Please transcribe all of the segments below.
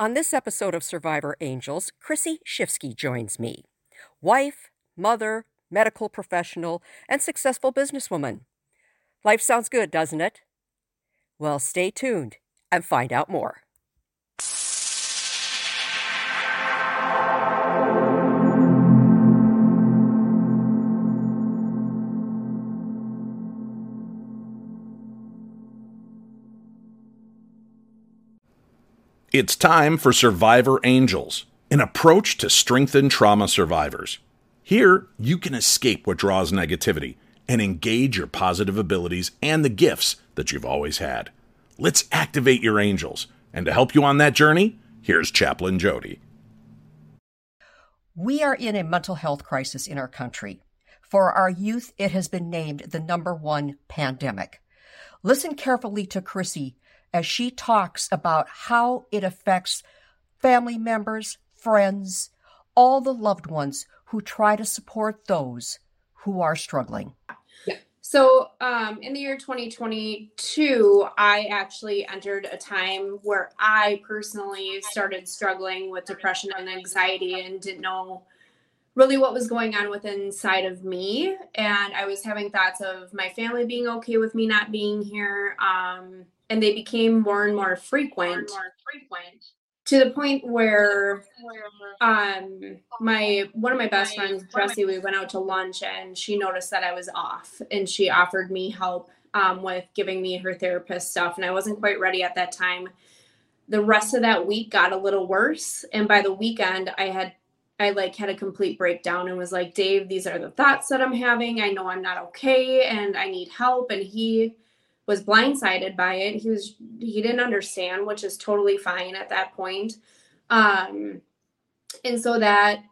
On this episode of Survivor Angels, Chrissie Schifsky joins me. Wife, mother, medical professional, and successful businesswoman. Life sounds good, doesn't it? Well, stay tuned and find out more. It's time for Survivor Angels, an approach to strengthen trauma survivors. Here, you can escape what draws negativity and engage your positive abilities and the gifts that you've always had. Let's activate your angels. And to help you on that journey, here's Chaplain Jodi. We are in a mental health crisis in our country. For our youth, it has been named the number one pandemic. Listen carefully to Chrissie as she talks about how it affects family members, friends, all the loved ones who try to support those who are struggling. Yeah. So, um, in the year 2022, I actually entered a time where I personally started struggling with depression and anxiety and didn't know really what was going on with inside of me. And I was having thoughts of my family being okay with me not being here. Um, and they became more and more frequent, to the point where um my one of my best friends Jessie we went out to lunch and she noticed that I was off and she offered me help um, with giving me her therapist stuff and I wasn't quite ready at that time. The rest of that week got a little worse and by the weekend I had I like had a complete breakdown and was like Dave these are the thoughts that I'm having. I know I'm not okay and I need help. And he was blindsided by it. He was he didn't understand, which is totally fine at that point. Um, and so that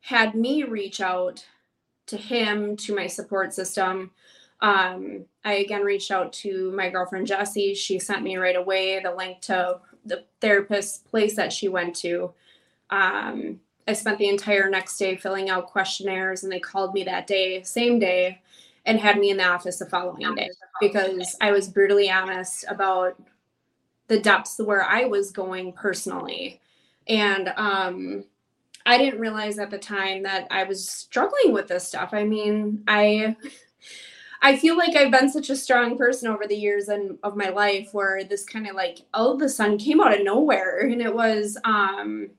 had me reach out to him to my support system. Um, I again reached out to my girlfriend Jessie. She sent me right away the link to the therapist's place that she went to. Um, I spent the entire next day filling out questionnaires, and they called me that day, same day, and had me in the office the following day because I was brutally honest about the depths where I was going personally. And um, I didn't realize at the time that I was struggling with this stuff. I mean, I I feel like I've been such a strong person over the years and of my life where this kind of like oh, the sun came out of nowhere. And it was um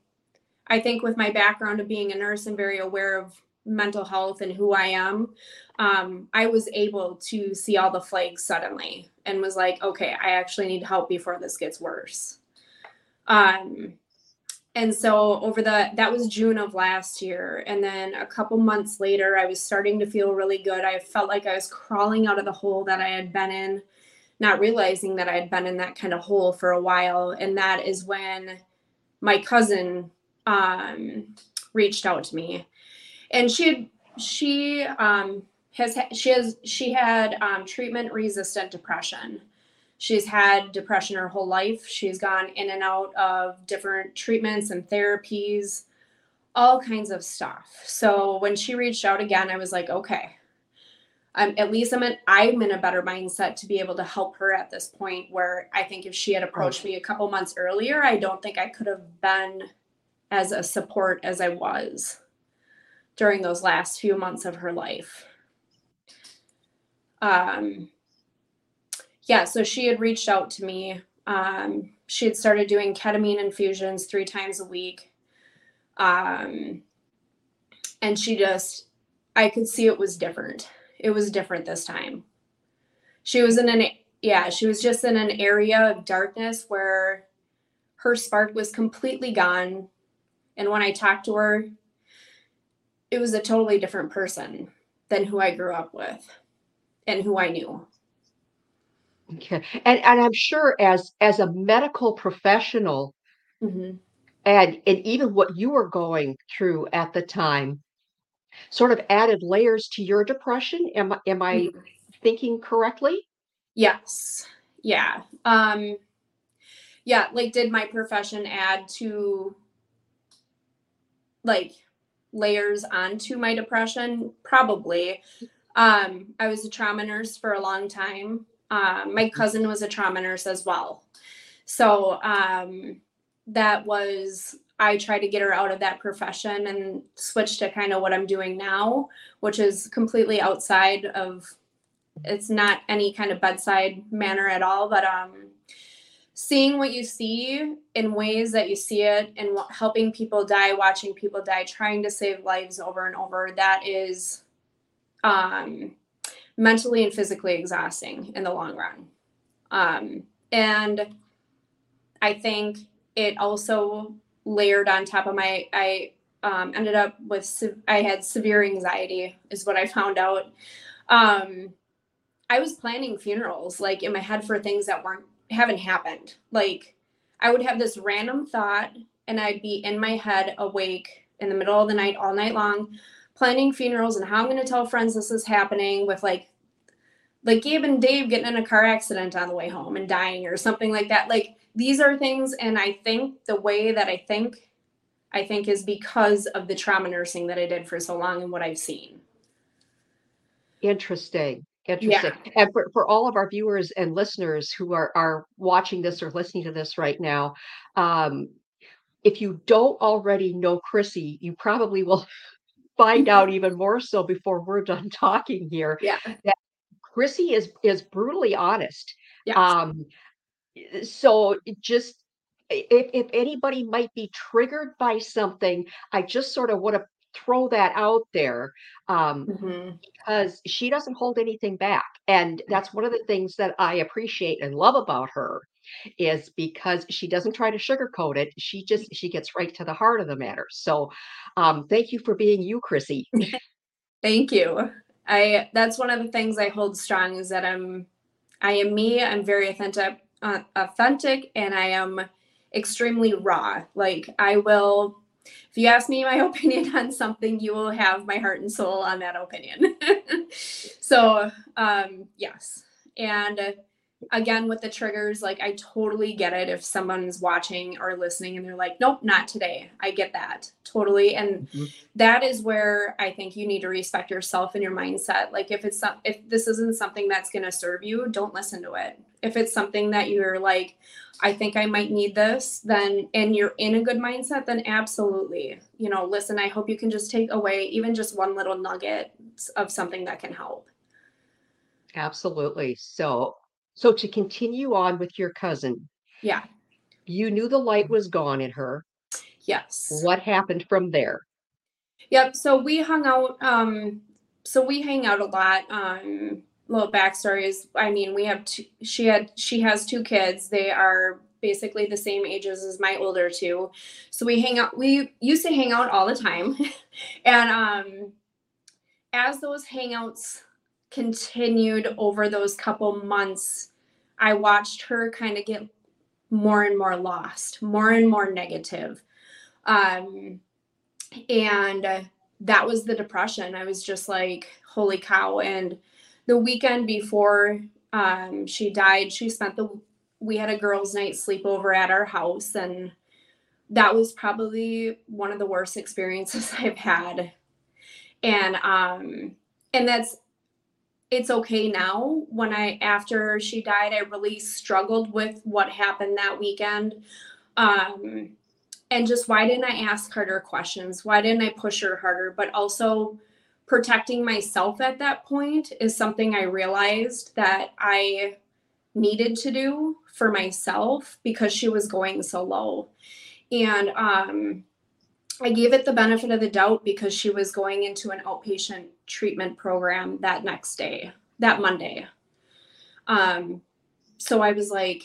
I think with my background of being a nurse and very aware of mental health and who I am, um, I was able to see all the flags suddenly and was like, okay, I actually need help before this gets worse. Um, and so over the that was June of last year, and then a couple months later, I was starting to feel really good. I felt like I was crawling out of the hole that I had been in, not realizing that I had been in that kind of hole for a while. And that is when my cousin um, reached out to me and she she um, has she has she had um, treatment resistant depression. She's had depression her whole life. She's gone in and out of different treatments and therapies, all kinds of stuff. So when she reached out again, I was like, okay, um, at least I'm in, I'm in a better mindset to be able to help her at this point. Where I think if she had approached me a couple months earlier, I don't think I could have been as a support as I was during those last few months of her life. Um, yeah, so she had reached out to me. Um, she had started doing ketamine infusions three times a week. Um, and she just, I could see it was different. It was different this time. She was in an, yeah, she was just in an area of darkness where her spark was completely gone. And when I talked to her, it was a totally different person than who I grew up with and who I knew. Okay. And and I'm sure as as a medical professional mm-hmm. and and even what you were going through at the time sort of added layers to your depression. Am I am I mm-hmm. thinking correctly? Yes. Yeah. Um yeah, like did my profession add to like layers onto my depression probably. Um, i was a trauma nurse for a long time. Um, my cousin was a trauma nurse as well. So um, that was I tried to get her out of that profession and switch to kind of what I'm doing now, which is completely outside of it's not any kind of bedside manner at all, but um seeing what you see in ways that you see it and helping people die, watching people die, trying to save lives over and over, that is um mentally and physically exhausting in the long run. Um and I think it also layered on top of my I um, ended up with I had severe anxiety is what I found out. Um, I was planning funerals like in my head for things that weren't haven't happened. Like I would have this random thought and I'd be in my head awake in the middle of the night all night long planning funerals and how I'm going to tell friends this is happening with like like Gabe and Dave getting in a car accident on the way home and dying or something like that. Like these are things and i think the way that i think i think is because of the trauma nursing that i did for so long and what i've seen interesting interesting yeah. and for, for all of our viewers and listeners who are are watching this or listening to this right now um if you don't already know chrissie you probably will find out even more so before we're done talking here yeah that chrissie is is brutally honest yes. um so just if, if anybody might be triggered by something, I just sort of want to throw that out there um, mm-hmm. because she doesn't hold anything back. And that's one of the things that I appreciate and love about her is because she doesn't try to sugarcoat it. She just she gets right to the heart of the matter. So um, thank you for being you, Chrissie. thank you. I that's one of the things I hold strong is that I'm I am me. I'm very authentic uh, authentic and I am extremely raw. Like I will if you ask me my opinion on something, you will have my heart and soul on that opinion. so, um, yes. And again with the triggers like i totally get it if someone's watching or listening and they're like nope not today. I get that. Totally. And mm-hmm. that is where i think you need to respect yourself and your mindset. Like if it's not if this isn't something that's going to serve you don't listen to it. If it's something that you're like i think i might need this then and you're in a good mindset then absolutely you know listen. I hope you can just take away even just one little nugget of something that can help. Absolutely. So so to continue on with your cousin. Yeah. You knew the light was gone in her. Yes. What happened from there? Yep. So we hung out. Um, so we hang out a lot. Um, little backstory is, I mean, we have two, she had, she has two kids. They are basically the same ages as my older two. So we hang out, we used to hang out all the time. and, um, as those hangouts continued over those couple months, I watched her kind of get more and more lost, more and more negative. Um, and that was the depression. I was just like, holy cow. And the weekend before um, she died, she spent the, we had a girls' night sleepover at our house. And that was probably one of the worst experiences I've had. And, um, and that's it's okay now. When I, after she died, I really struggled with what happened that weekend. Um, and just why didn't I ask harder questions? Why didn't I push her harder? But also, protecting myself at that point is something I realized that I needed to do for myself because she was going so low. And um, I gave it the benefit of the doubt because she was going into an outpatient treatment program that next day, that Monday. Um, so I was like,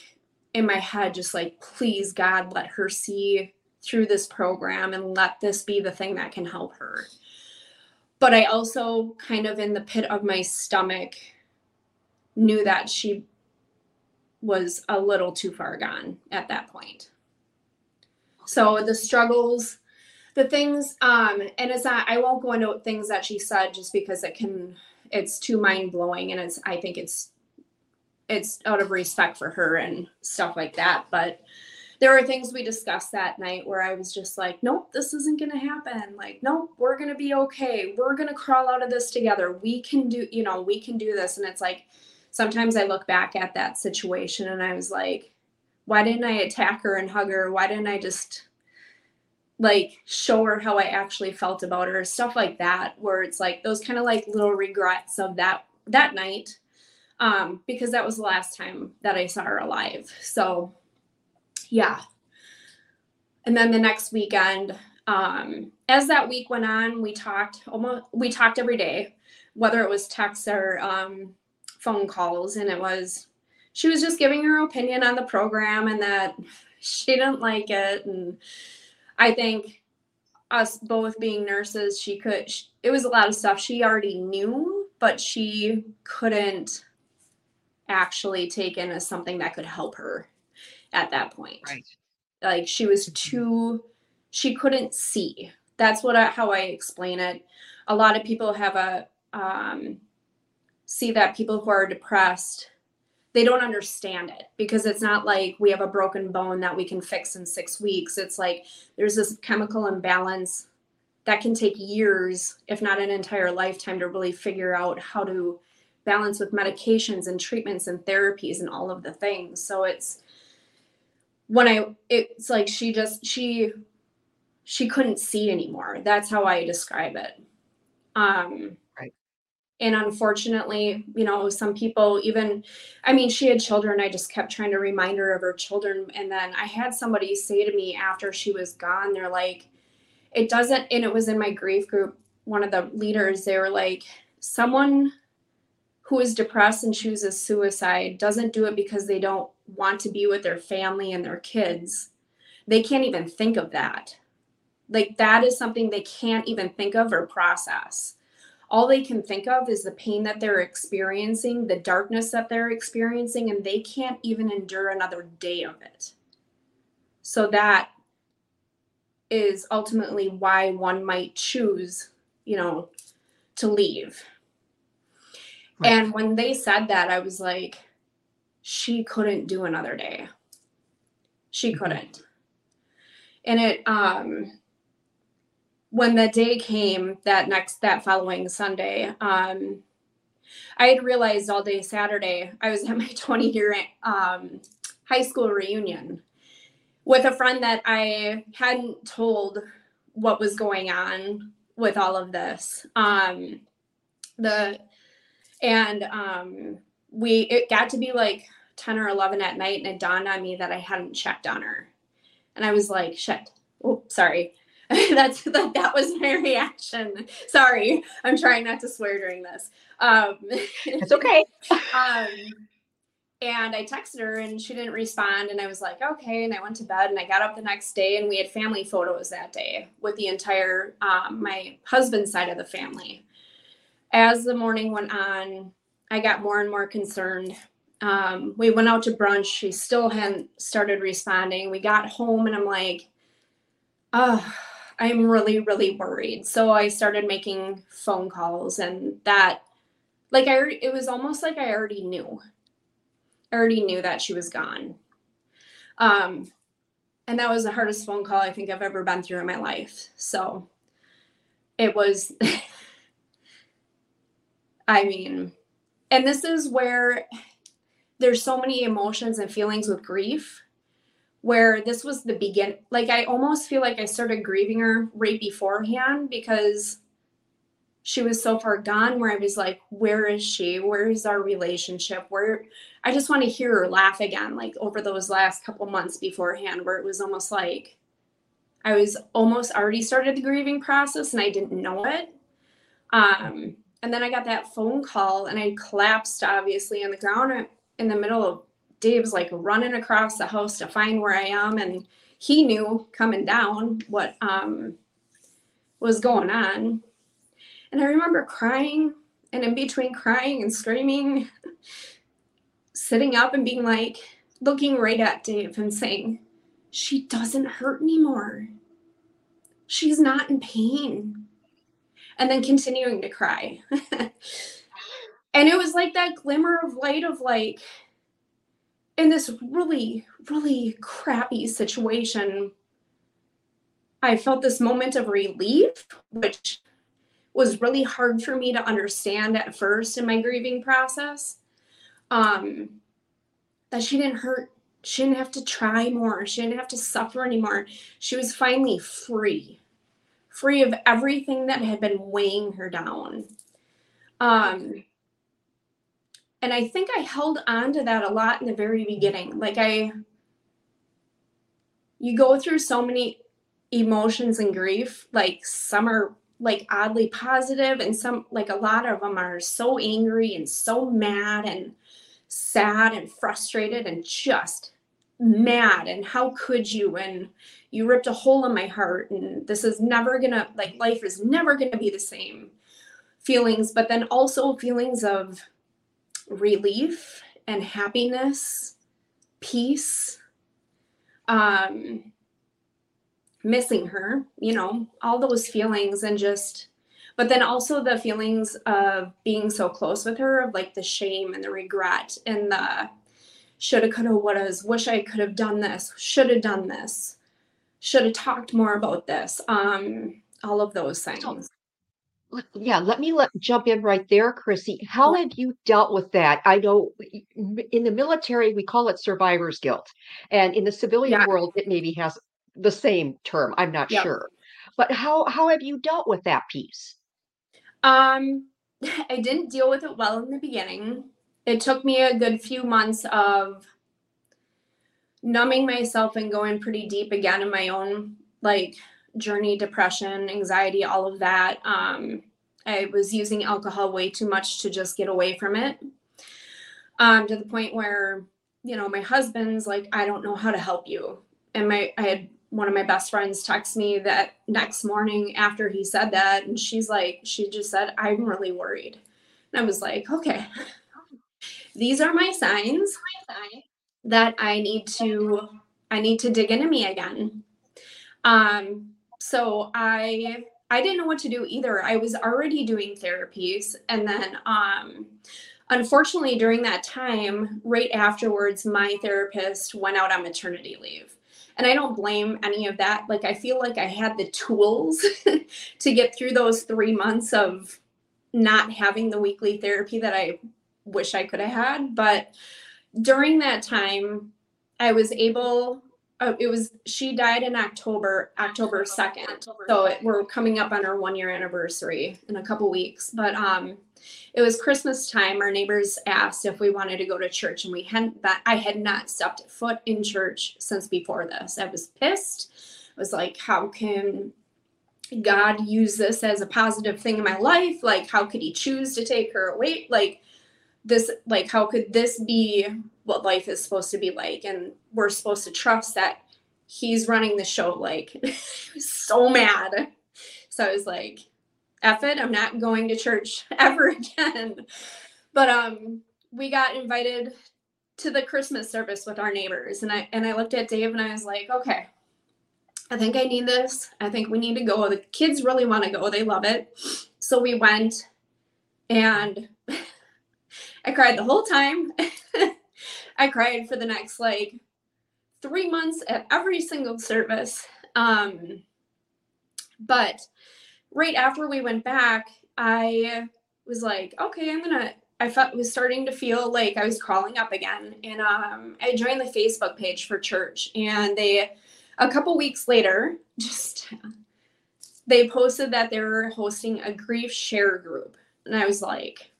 in my head, just like, please, God, let her see through this program and let this be the thing that can help her. But I also, kind of in the pit of my stomach, knew that she was a little too far gone at that point. So the struggles the things um and it's not i won't go into things that she said just because it can it's too mind-blowing and it's i think it's it's out of respect for her and stuff like that but there were things we discussed that night where i was just like nope this isn't going to happen. Like nope we're going to be okay. We're going to crawl out of this together. We can do you know we can do this. And it's like sometimes i look back at that situation and i was like why didn't I attack her and hug her? Why didn't I just like show her how I actually felt about her? Stuff like that, where it's like those kind of like little regrets of that that night. Um, because that was the last time that I saw her alive. So yeah. And then the next weekend, um, as that week went on, we talked almost we talked every day, whether it was texts or um, phone calls, and it was she was just giving her opinion on the program and that she didn't like it, and I think us both being nurses, she could. She, it was a lot of stuff she already knew, but she couldn't actually take in as something that could help her at that point. Right. Like she was too she couldn't see. That's what I, how I explain it. A lot of people have a um, see that people who are depressed they don't understand it because it's not like we have a broken bone that we can fix in six weeks. It's like there's this chemical imbalance that can take years, if not an entire lifetime, to really figure out how to balance with medications and treatments and therapies and all of the things. So it's when I, it's like she just, she she couldn't see anymore. That's how I describe it. Um. And unfortunately, you know, some people even, I mean, she had children. I just kept trying to remind her of her children. And then I had somebody say to me after she was gone, they're like, it doesn't, and it was in my grief group, one of the leaders, they were like, someone who is depressed and chooses suicide doesn't do it because they don't want to be with their family and their kids. They can't even think of that like that is something they can't even think of or process. All they can think of is the pain that they're experiencing, the darkness that they're experiencing, and they can't even endure another day of it. So that is ultimately why one might choose, you know, to leave. Right. And when they said that, I was like, she couldn't do another day. She mm-hmm. couldn't. And it um when the day came that next that following Sunday, um, I had realized all day Saturday I was at my 20 year um, high school reunion with a friend that I hadn't told what was going on with all of this. Um, the and um, we it got to be like 10 or 11 at night, and it dawned on me that I hadn't checked on her, and I was like, "Shit." Oh, sorry. that's that, that was my reaction. Sorry, I'm trying not to swear during this. Um, it's okay. um, and I texted her and she didn't respond. And I was like, okay. And I went to bed and I got up the next day and we had family photos that day with the entire, um, my husband's side of the family. As the morning went on, I got more and more concerned. Um, we went out to brunch. She still hadn't started responding. We got home and I'm like, oh, I'm really, really worried. So I started making phone calls and that like I it was almost like I already knew. I already knew that she was gone. Um and that was the hardest phone call I think I've ever been through in my life. So it was I mean, and this is where there's so many emotions and feelings with grief where this was the begin like I almost feel like I started grieving her right beforehand because she was so far gone where I was like, where is she? Where is our relationship? Where I just want to hear her laugh again, like over those last couple months beforehand, where it was almost like I was almost already started the grieving process and I didn't know it. Um, and then I got that phone call and I collapsed obviously on the ground in the middle of Dave's like running across the house to find where I am, and he knew coming down what um, was going on. And I remember crying, and in between crying and screaming, sitting up and being like, looking right at Dave and saying, She doesn't hurt anymore. She's not in pain. And then continuing to cry. and it was like that glimmer of light of like, in this really, really crappy situation, I felt this moment of relief, which was really hard for me to understand at first in my grieving process. Um, that she didn't hurt, she didn't have to try more. She didn't have to suffer anymore. She was finally free, free of everything that had been weighing her down. Um, and I think I held on to that a lot in the very beginning. Like I, you go through so many emotions and grief. Like some are like oddly positive, and some like a lot of them are so angry and so mad and sad and frustrated and just mad and how could you and you ripped a hole in my heart and this is never gonna like life is never gonna be the same feelings but then also feelings of relief and happiness peace um missing her you know all those feelings and just but then also the feelings of being so close with her of like the shame and the regret and the shoulda, coulda, wouldas, wish I could have done this, should have done this, should have talked more about this. Um, all of those things. Yeah, let me let jump in right there, Chrissie. How have you dealt with that? I know in the military we call it survivor's guilt, and in the civilian yeah. world it maybe has the same term. I'm not yeah. sure, but how how have you dealt with that piece? Um, I didn't deal with it well in the beginning it took me a good few months of numbing myself and going pretty deep again in my own like journey depression anxiety all of that. Um, i was using alcohol way too much to just get away from it. Um, to the point where you know my husband's like i don't know how to help you. And my i had one of my best friends text me that next morning after he said that and she's like she just said i'm really worried. And i was like okay. These are my signs that I need to I need to dig into me again. Um, so I I didn't know what to do either. I was already doing therapies and then um unfortunately during that time right afterwards my therapist went out on maternity leave. And I don't blame any of that. Like I feel like I had the tools to get through those 3 months of not having the weekly therapy that I wish I could have had. But during that time, I was able. Uh, it was she died in October, October second. So it, we're coming up on our one year anniversary in a couple weeks. But um, it was Christmas time. Our neighbors asked if we wanted to go to church, and we hadn't. That I had not stepped foot in church since before this. I was pissed. I was like, how can God use this as a positive thing in my life? Like, how could He choose to take her away? Like, this like how could this be what life is supposed to be like and we're supposed to trust that he's running the show like so mad so i was like F it, I'm not going to church ever again. But um we got invited to the Christmas service with our neighbors and I and I looked at Dave and I was like, okay, I think I need this. I think we need to go. The kids really want to go. They love it. So we went and I cried the whole time. I cried for the next like three months at every single service. Um, but right after we went back, I was like, okay, I'm gonna. I felt was starting to feel like I was crawling up again, and um, I joined the Facebook page for church, and they, a couple weeks later, just they posted that they were hosting a grief share group, and I was like,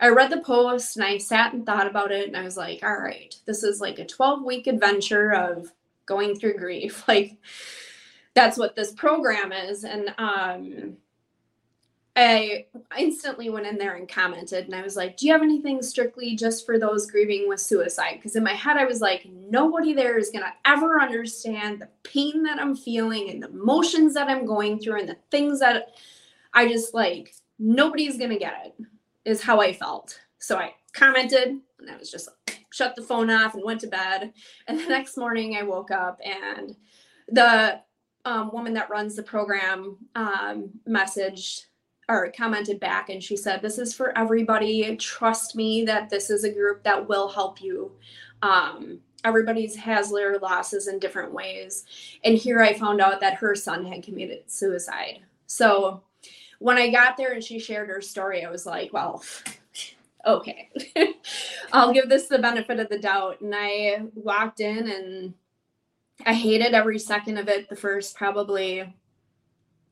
I read the post and I sat and thought about it and I was like, all right, this is like a 12 week adventure of going through grief. Like that's what this program is. And um I instantly went in there and commented and I was like, Do you have anything strictly just for those grieving with suicide? Because in my head, I was like, Nobody there is going to ever understand the pain that I'm feeling and the emotions that I'm going through and the things that I just like, nobody's going to get it is how I felt. So I commented and I was just shut the phone off and went to bed. And the next morning I woke up and the um, woman that runs the program um, messaged or commented back and she said, This is for everybody. Trust me that this is a group that will help you. Um, everybody's has their losses in different ways. And here I found out that her son had committed suicide. So when I got there and she shared her story, I was like, well, okay, I'll give this the benefit of the doubt. And I walked in and I hated every second of it the first probably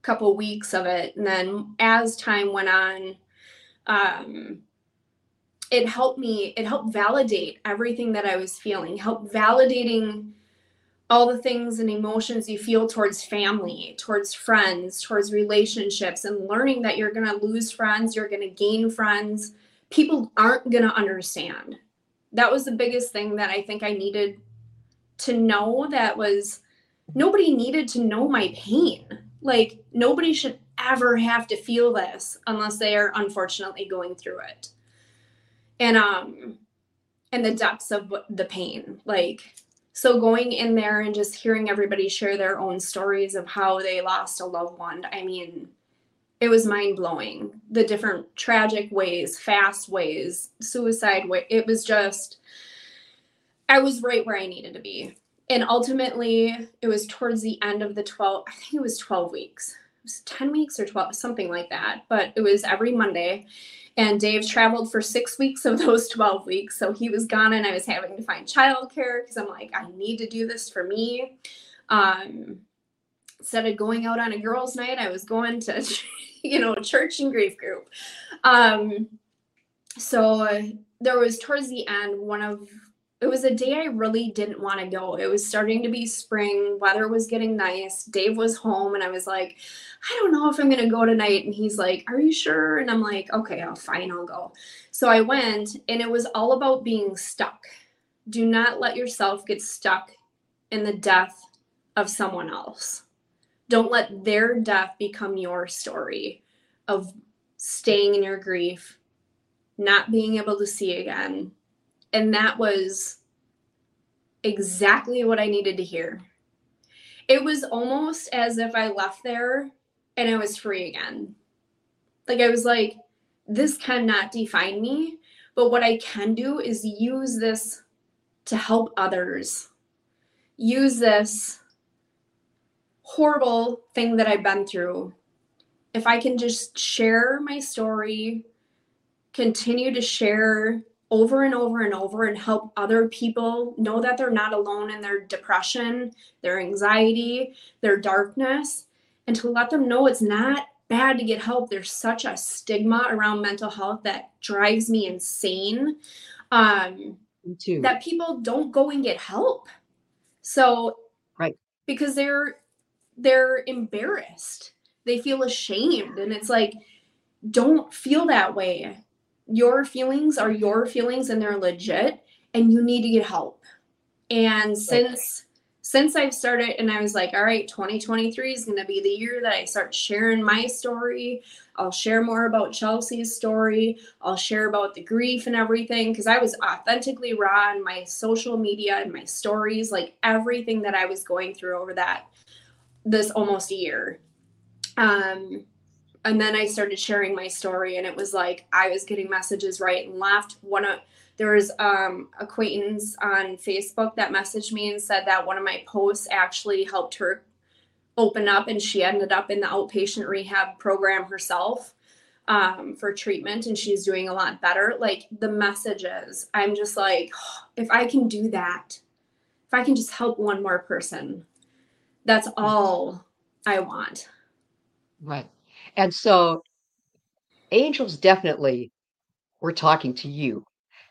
couple weeks of it. And then as time went on, um, it helped me, it helped validate everything that I was feeling, help validating all the things and emotions you feel towards family, towards friends, towards relationships, and learning that you're going to lose friends, you're going to gain friends. People aren't going to understand. That was the biggest thing that I think I needed to know that was nobody needed to know my pain. Like, nobody should ever have to feel this unless they are unfortunately going through it. And, um, and the depths of the pain. Like, so going in there and just hearing everybody share their own stories of how they lost a loved one i mean it was mind blowing the different tragic ways fast ways suicide way it was just i was right where i needed to be. And ultimately it was towards the end of the 12 i think it was 12 weeks was 10 weeks or 12 something like that but it was every monday and Dave traveled for six weeks of those 12 weeks. So he was gone and I was having to find childcare because I'm like, I need to do this for me. Um, instead of going out on a girls' night, I was going to, you know, church and grief group. Um, so there was towards the end one of it was a day I really didn't want to go. It was starting to be spring, weather was getting nice. Dave was home, and I was like, I don't know if I'm going to go tonight. And he's like, Are you sure? And I'm like, Okay, I'll fine, I'll go. So I went, and it was all about being stuck. Do not let yourself get stuck in the death of someone else. Don't let their death become your story of staying in your grief, not being able to see again, and that was exactly what I needed to hear. It was almost as if I left there and I was free again. Like I was like, this cannot define me, but what I can do is use this to help others. Use this horrible thing that I've been through. If I can just share my story, continue to share over and over and over and help other people know that they're not alone in their depression, their anxiety, their darkness, and to let them know it's not bad to get help. There's such a stigma around mental health that drives me insane. Um, me too. That people don't go and get help. So, right, because they're they're embarrassed. They feel ashamed, and it's like, don't feel that way your feelings are your feelings and they're legit and you need to get help. And since since I've started and I was like, all right, 2023 is going to be the year that I start sharing my story. I'll share more about Chelsea's story. I'll share about the grief and everything because I was authentically raw in my social media and my stories, like everything that I was going through over that this almost a year. Um, and then I started sharing my story, and it was like I was getting messages right and left. One of there was um acquaintance on Facebook that messaged me and said that one of my posts actually helped her open up, and she ended up in the outpatient rehab program herself um, for treatment, and she's doing a lot better. Like the messages, I'm just like, if I can do that, if I can just help one more person, that's all I want. Right. And so angels definitely were talking to you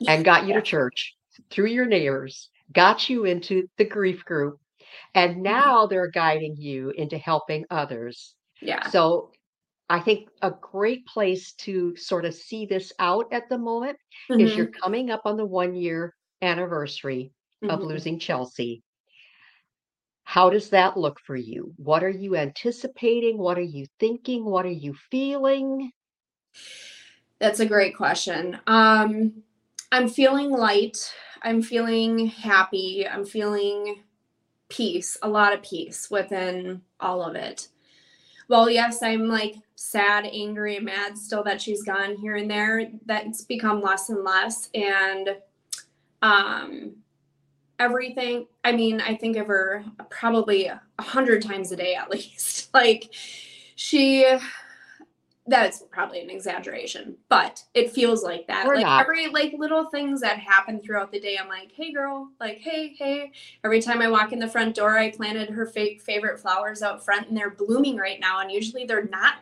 and got you to church through your neighbors, got you into the grief group, and mm-hmm. now they're guiding you into helping others. Yeah. So I think a great place to sort of see this out at the moment mm-hmm. is you're coming up on the one year anniversary mm-hmm. of losing Chelsea. How does that look for you? What are you anticipating? What are you thinking? What are you feeling? That's a great question. Um, I'm feeling light. I'm feeling happy. I'm feeling peace, a lot of peace within all of it. Well, yes, I'm like sad, angry, and mad still that she's gone here and there. That's become less and less. And um, everything. I mean, I think of her probably a hundred times a day at least. like she that's probably an exaggeration, but it feels like that. We're like not. every like little things that happen throughout the day, I'm like, hey girl, like hey hey. Every time I walk in the front door, I planted her fa- favorite flowers out front, and they're blooming right now. And usually they're not.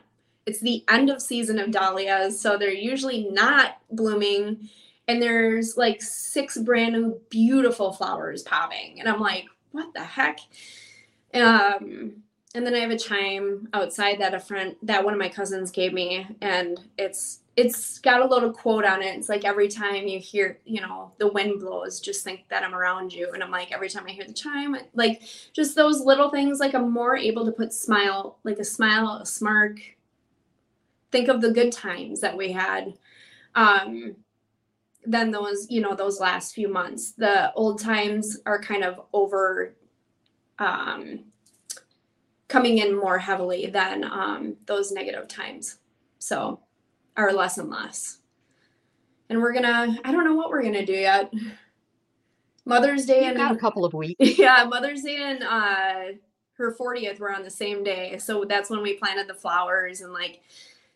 It's the end of season of dahlias, so they're usually not blooming. And there's like six brand new beautiful flowers popping, and I'm like, what the heck? Um, and then I have a chime outside that a friend that one of my cousins gave me, and it's it's got a little quote on it. It's like every time you hear, you know, the wind blows, just think that I'm around you. And I'm like, every time I hear the chime, like just those little things, like I'm more able to put smile, like a smile, a smirk. Think of the good times that we had. Um, than those, you know, those last few months. The old times are kind of over um coming in more heavily than um, those negative times. So, are less and less. And we're gonna, I don't know what we're gonna do yet. Mother's Day You've and a couple of weeks. yeah, Mother's Day and uh, her 40th were on the same day. So that's when we planted the flowers and like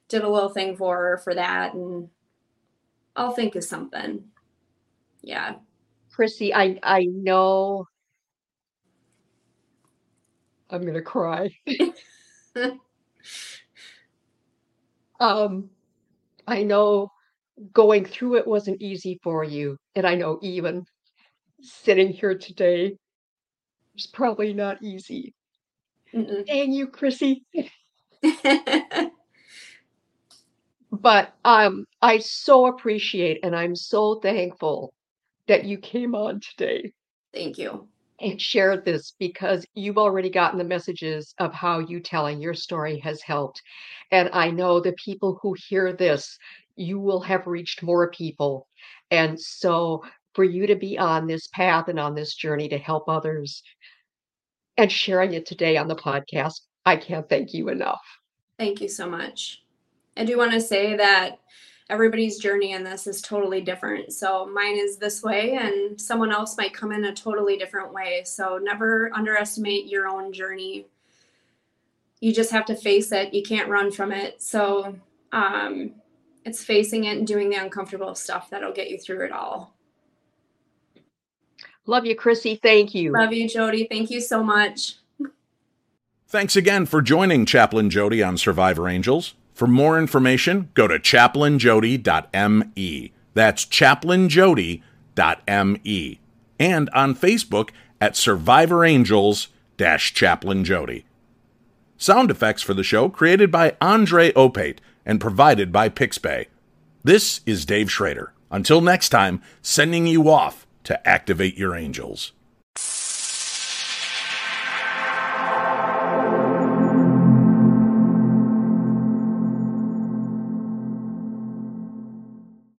did a little thing for her for that. And I'll think of something. Yeah. Chrissie, I I know I'm gonna cry. um, I know going through it wasn't easy for you, and I know even sitting here today is probably not easy. Mm-mm. Dang you, Chrissie. But um, I so appreciate and I'm so thankful that you came on today. Thank you. And shared this because you've already gotten the messages of how you telling your story has helped. And I know the people who hear this, you will have reached more people. And so for you to be on this path and on this journey to help others and sharing it today on the podcast, I can't thank you enough. Thank you so much. I do want to say that everybody's journey in this is totally different. So mine is this way, and someone else might come in a totally different way. So never underestimate your own journey. You just have to face it. You can't run from it. So um, it's facing it and doing the uncomfortable stuff that'll get you through it all. Love you, Chrissie. Thank you. Love you, Jodi. Thank you so much. Thanks again for joining Chaplain Jodi on Survivor Angels. For more information, go to chaplainjodi.me. That's chaplainjodi.me. And on Facebook at Survivor Angels Chaplain Jodi. Sound effects for the show created by Andre Opate and provided by Pixabay. This is Dave Schrader. Until next time, sending you off to activate your angels.